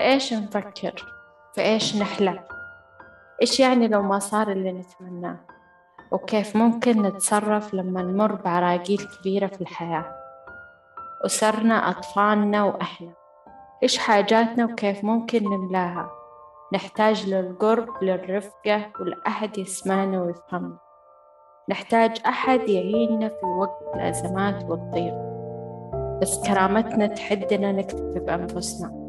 إيش نفكر؟ في إيش نحلم؟ إيش يعني لو ما صار اللي نتمناه؟ وكيف ممكن نتصرف لما نمر بعراقيل كبيرة في الحياة؟ أسرنا أطفالنا وإحنا إيش حاجاتنا وكيف ممكن نملاها؟ نحتاج للقرب للرفقة والأحد يسمعنا ويفهمنا. نحتاج أحد يعيننا في وقت الأزمات والضيق. بس كرامتنا تحدنا نكتفي بأنفسنا.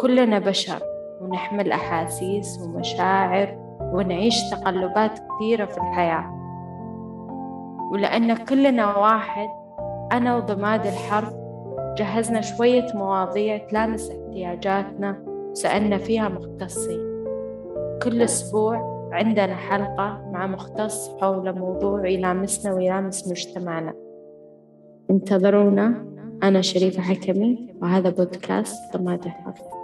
كلنا بشر ونحمل أحاسيس ومشاعر ونعيش تقلبات كثيرة في الحياة. ولأن كلنا واحد أنا وضماد الحرف جهزنا شوية مواضيع تلامس احتياجاتنا وسألنا فيها مختصين. كل أسبوع عندنا حلقة مع مختص حول موضوع يلامسنا ويلامس مجتمعنا. انتظرونا. أنا شريفة حكمي وهذا بودكاست ضماد الحرف